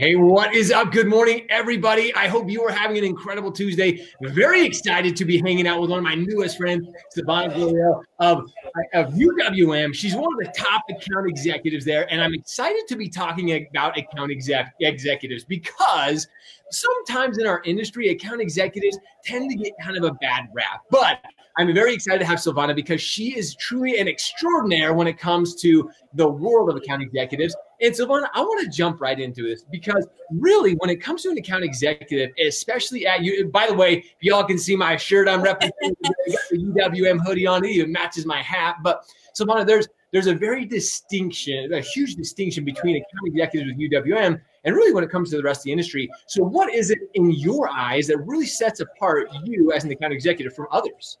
Hey, what is up? Good morning, everybody. I hope you are having an incredible Tuesday. Very excited to be hanging out with one of my newest friends, Silvana Gorial of, of UWM. She's one of the top account executives there, and I'm excited to be talking about account exec- executives because sometimes in our industry, account executives tend to get kind of a bad rap. But I'm very excited to have Silvana because she is truly an extraordinaire when it comes to the world of account executives. And Silvana, I want to jump right into this because really, when it comes to an account executive, especially at you, by the way, y'all can see my shirt I'm representing, the UWM hoodie on, it even matches my hat. But Silvana, there's there's a very distinction, a huge distinction between account executives with UWM and really when it comes to the rest of the industry. So, what is it in your eyes that really sets apart you as an account executive from others?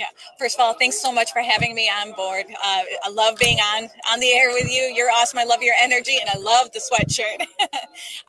Yeah. First of all, thanks so much for having me on board. Uh, I love being on on the air with you. You're awesome. I love your energy, and I love the sweatshirt.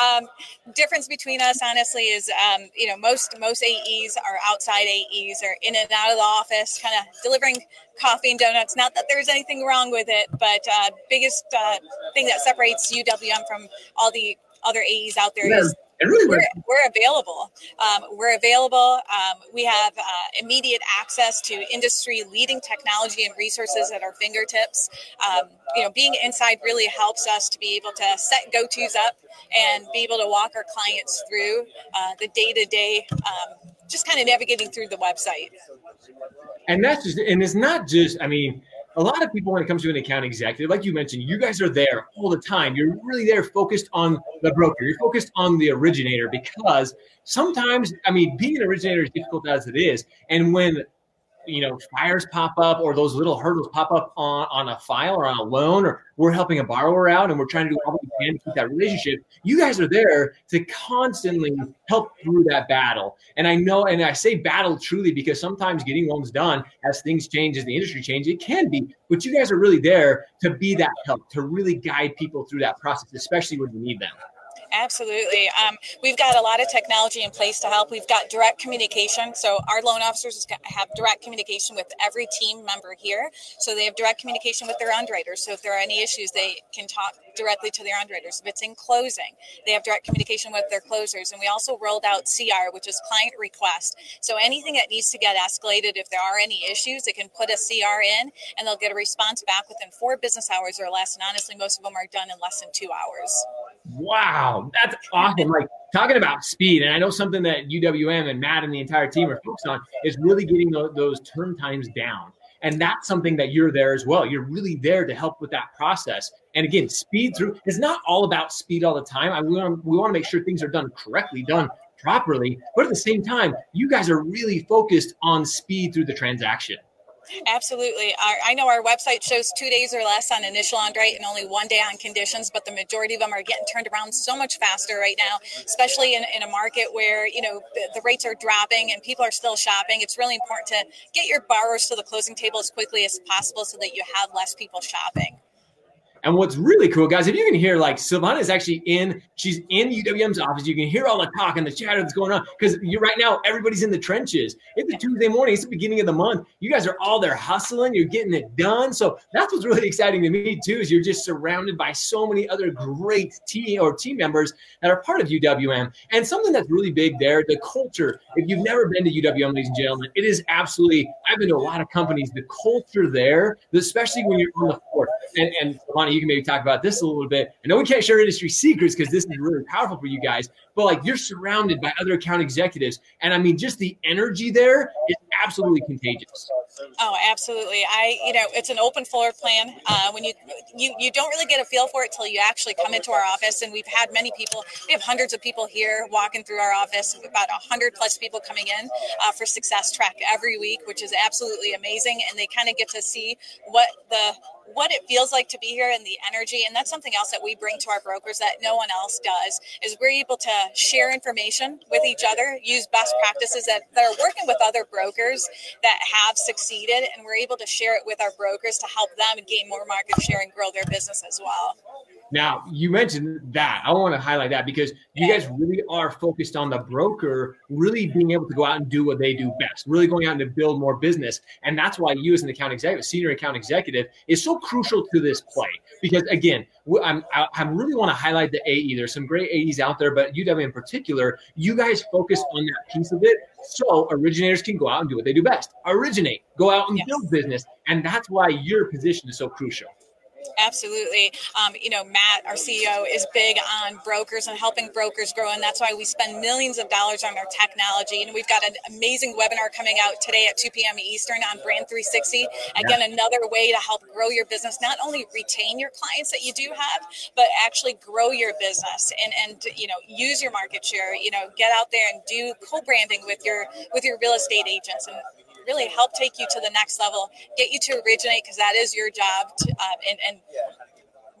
um, difference between us, honestly, is um, you know most most AEs are outside AEs, are in and out of the office, kind of delivering coffee and donuts. Not that there's anything wrong with it, but uh, biggest uh, thing that separates UWM from all the other AEs out there yeah. is and really, we're, we're available. Um, we're available. Um, we have uh, immediate access to industry leading technology and resources at our fingertips. Um, you know, being inside really helps us to be able to set go tos up and be able to walk our clients through uh, the day to day, just kind of navigating through the website. And that's just, and it's not just, I mean, a lot of people when it comes to an account executive, like you mentioned, you guys are there all the time. You're really there focused on the broker. You're focused on the originator because sometimes, I mean, being an originator is difficult as it is. And when you know fires pop up or those little hurdles pop up on, on a file or on a loan or we're helping a borrower out and we're trying to do all we can to keep that relationship you guys are there to constantly help through that battle. And i know and i say battle truly because sometimes getting loans done as things change as the industry changes it can be but you guys are really there to be that help to really guide people through that process especially when you need them Absolutely. Um, we've got a lot of technology in place to help. We've got direct communication. So our loan officers have direct communication with every team member here. So they have direct communication with their underwriters. So if there are any issues, they can talk directly to their underwriters. If it's in closing, they have direct communication with their closers. And we also rolled out CR, which is client request. So anything that needs to get escalated, if there are any issues, they can put a CR in and they'll get a response back within four business hours or less. And honestly, most of them are done in less than two hours. Wow, that's awesome. Like talking about speed, and I know something that UWM and Matt and the entire team are focused on is really getting those, those turn times down. And that's something that you're there as well. You're really there to help with that process. And again, speed through is not all about speed all the time. I, we, want, we want to make sure things are done correctly, done properly. But at the same time, you guys are really focused on speed through the transaction. Absolutely. Our, I know our website shows two days or less on initial underwrite and only one day on conditions, but the majority of them are getting turned around so much faster right now, especially in, in a market where, you know, the, the rates are dropping and people are still shopping. It's really important to get your borrowers to the closing table as quickly as possible so that you have less people shopping. And what's really cool, guys, if you can hear like Silvana is actually in, she's in UWM's office. You can hear all the talk and the chatter that's going on because you're right now, everybody's in the trenches. It's a Tuesday morning, it's the beginning of the month. You guys are all there hustling, you're getting it done. So that's what's really exciting to me, too, is you're just surrounded by so many other great team or team members that are part of UWM. And something that's really big there, the culture. If you've never been to UWM, ladies and gentlemen, it is absolutely, I've been to a lot of companies, the culture there, especially when you're on the floor. And, and Silvana, you can maybe talk about this a little bit. I know we can't share industry secrets because this is really powerful for you guys, but like you're surrounded by other account executives. And I mean, just the energy there is absolutely contagious. Oh, absolutely. I, you know, it's an open floor plan. Uh, when you, you, you don't really get a feel for it till you actually come into our office. And we've had many people, we have hundreds of people here walking through our office, about a hundred plus people coming in uh, for Success Track every week, which is absolutely amazing. And they kind of get to see what the what it feels like to be here and the energy and that's something else that we bring to our brokers that no one else does is we're able to share information with each other use best practices that, that are working with other brokers that have succeeded and we're able to share it with our brokers to help them gain more market share and grow their business as well Now, you mentioned that. I want to highlight that because you guys really are focused on the broker really being able to go out and do what they do best, really going out and to build more business. And that's why you, as an account executive, senior account executive, is so crucial to this play. Because again, I'm, I really want to highlight the AE. There's some great AEs out there, but UW in particular, you guys focus on that piece of it so originators can go out and do what they do best originate, go out and yes. build business. And that's why your position is so crucial. Absolutely. Um, you know, Matt, our CEO, is big on brokers and helping brokers grow. And that's why we spend millions of dollars on our technology. And we've got an amazing webinar coming out today at 2 p.m. Eastern on Brand 360. Again, yeah. another way to help grow your business, not only retain your clients that you do have, but actually grow your business and, and you know, use your market share, you know, get out there and do co-branding with your with your real estate agents. And really help take you to the next level, get you to originate because that is your job, to, um, and, and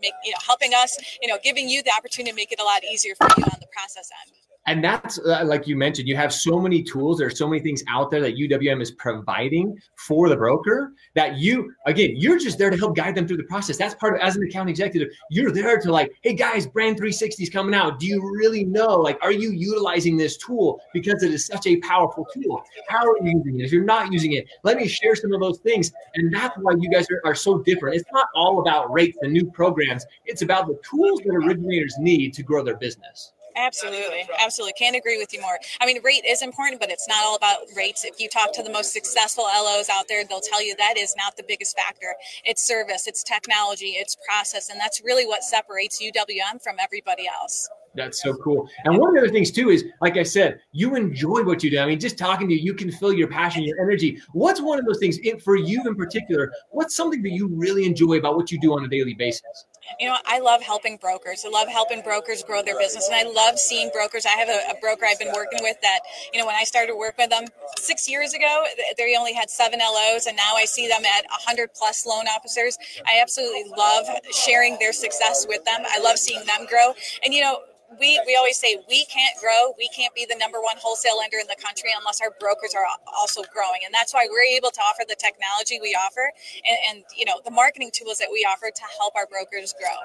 make you know helping us, you know, giving you the opportunity to make it a lot easier for you on the process end and that's uh, like you mentioned you have so many tools there's so many things out there that uwm is providing for the broker that you again you're just there to help guide them through the process. That's part of as an account executive you're there to like hey guys brand 360 is coming out. Do you really know like are you utilizing this tool? Because it is such a powerful tool. How are you using it? If you're not using it let me share some of those things. And that's why you guys are, are so different. It's not all about rates and new programs. It's about the tools that originators need to grow their business Absolutely. Absolutely. Can't agree with you more. I mean, rate is important, but it's not all about rates. If you talk to the most successful LOs out there, they'll tell you that is not the biggest factor. It's service, it's technology, it's process. And that's really what separates UWM from everybody else. That's so cool. And one of the other things too is, like I said, you enjoy what you do. I mean, just talking to you, you can feel your passion, your energy. What's one of those things for you in particular? What's something that you really enjoy about what you do on a daily basis? You know, I love helping brokers. I love helping brokers grow their business. And I love seeing brokers. I have a, a broker I've been working with that, you know, when I started work with them six years ago, they only had seven LOs. And now I see them at 100 plus loan officers. I absolutely love sharing their success with them. I love seeing them grow. And, you know, we, we always say we can't grow. We can't be the number one wholesale lender in the country unless our brokers are also growing. And that's why we're able to offer the technology we offer and, and you know the marketing tools that we offer to help our brokers grow.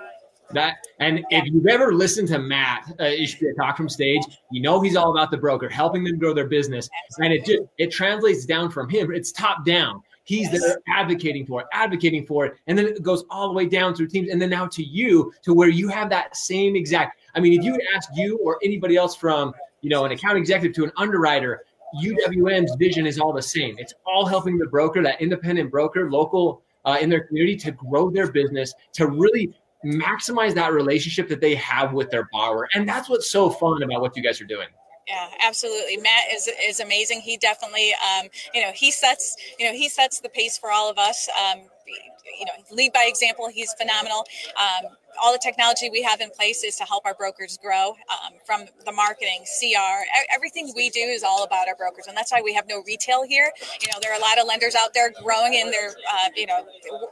That and if you've ever listened to Matt uh, Ishbia talk from stage, you know he's all about the broker, helping them grow their business, and it just it translates down from him. It's top down. He's yes. there advocating for it, advocating for it, and then it goes all the way down through teams, and then now to you, to where you have that same exact I mean, if you would ask you or anybody else from, you know, an account executive to an underwriter, UWM's vision is all the same. It's all helping the broker, that independent broker, local uh, in their community, to grow their business, to really maximize that relationship that they have with their borrower. And that's what's so fun about what you guys are doing. Yeah, absolutely. Matt is is amazing. He definitely, um, you know, he sets, you know, he sets the pace for all of us. Um, you know, lead by example. He's phenomenal. Um, all the technology we have in place is to help our brokers grow um, from the marketing cr everything we do is all about our brokers and that's why we have no retail here you know there are a lot of lenders out there growing in their uh, you know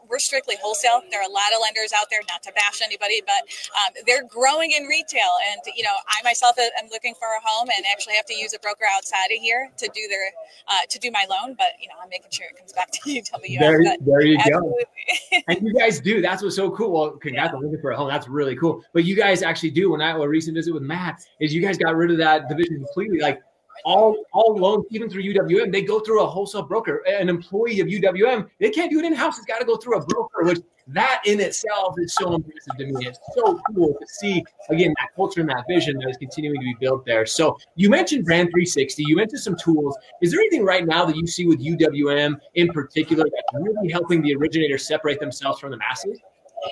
we're strictly wholesale there are a lot of lenders out there not to bash anybody but um, they're growing in retail and you know i myself am looking for a home and actually have to use a broker outside of here to do their uh, to do my loan but you know i'm making sure it comes back to uwm there, there you absolutely. go and you guys do that's what's so cool well congrats yeah. on looking for a home. That's really cool. But you guys actually do. When I a recent visit with Matt is you guys got rid of that division completely. Like all all loans, even through UWM, they go through a wholesale broker. An employee of UWM, they can't do it in house. It's got to go through a broker, which that in itself is so impressive to me. It's so cool to see again that culture and that vision that is continuing to be built there. So you mentioned Brand 360, you mentioned some tools. Is there anything right now that you see with UWM in particular that's really helping the originators separate themselves from the masses?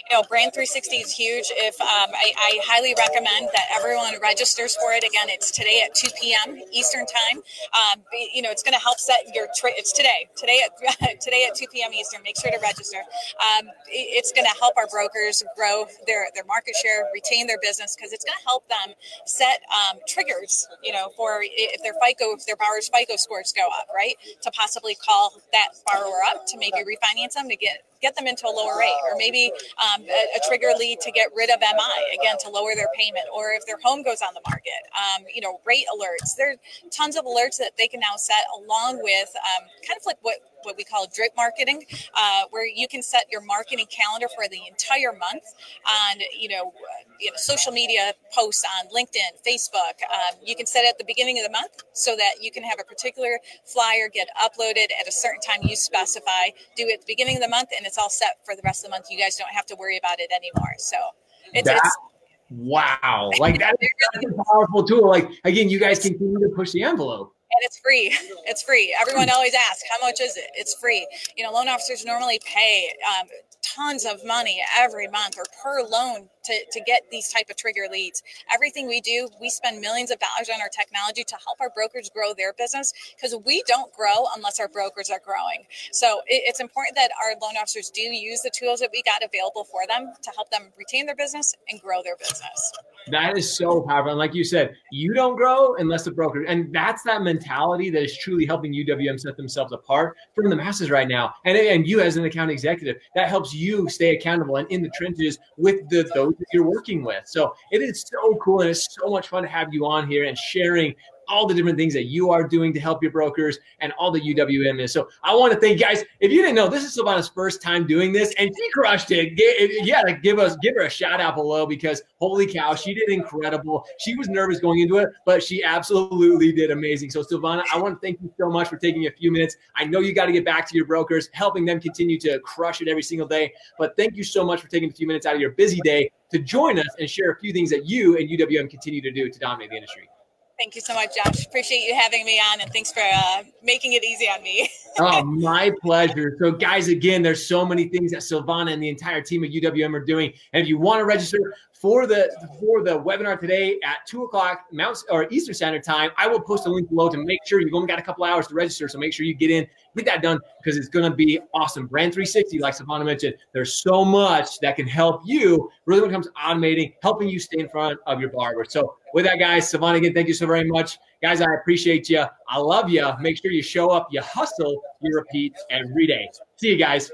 You know, Brand 360 is huge. If um, I, I, highly recommend that everyone registers for it. Again, it's today at 2 p.m. Eastern time. Um, you know, it's going to help set your. Tra- it's today, today at today at 2 p.m. Eastern. Make sure to register. Um, it's going to help our brokers grow their their market share, retain their business, because it's going to help them set um, triggers. You know, for if their FICO, if their borrower's FICO scores go up, right, to possibly call that borrower up to maybe refinance them to get get them into a lower rate, or maybe um, a, a, trigger lead to get rid of MI again to lower their payment, or if their home goes on the market. Um, you know, rate alerts. There are tons of alerts that they can now set along with um, kind of like what what we call drip marketing, uh, where you can set your marketing calendar for the entire month on, you know, you know social media posts on LinkedIn, Facebook. Um, you can set it at the beginning of the month so that you can have a particular flyer get uploaded at a certain time you specify. Do it at the beginning of the month, and it's all set for the rest of the month. You guys don't have to worry about it anymore. So it's, that, it's wow, like that is a powerful tool. Like again, you guys continue to push the envelope and it's free. It's free. Everyone always asks, how much is it? It's free. You know, loan officers normally pay um, tons of money every month or per loan to, to get these type of trigger leads. Everything we do, we spend millions of dollars on our technology to help our brokers grow their business because we don't grow unless our brokers are growing. So it, it's important that our loan officers do use the tools that we got available for them to help them retain their business and grow their business. That is so powerful. And like you said, you don't grow unless the broker, and that's that mentality that is truly helping UWM set themselves apart from the masses right now. And, and you as an account executive, that helps you stay accountable and in the trenches with the those that you're working with. So it is so cool and it's so much fun to have you on here and sharing all the different things that you are doing to help your brokers and all the UWM is. So I want to thank guys. If you didn't know, this is Silvana's first time doing this, and she crushed it. Yeah, like give us give her a shout out below because holy cow, she did incredible. She was nervous going into it, but she absolutely did amazing. So Silvana, I want to thank you so much for taking a few minutes. I know you got to get back to your brokers, helping them continue to crush it every single day. But thank you so much for taking a few minutes out of your busy day to join us and share a few things that you and UWM continue to do to dominate the industry. Thank you so much, Josh. Appreciate you having me on, and thanks for uh, making it easy on me. oh, my pleasure. So, guys, again, there's so many things that Silvana and the entire team at UWM are doing. And if you want to register for the for the webinar today at two o'clock Mount or Eastern Standard Time, I will post a link below to make sure you've only got a couple hours to register. So make sure you get in, get that done because it's going to be awesome. Brand 360, like Silvana mentioned, there's so much that can help you really when it comes to automating, helping you stay in front of your barber. So with that, guys, Silvana, again, thank you so very much. Guys, I appreciate you. I love you. Make sure you show up, you hustle, you repeat every day. See you guys.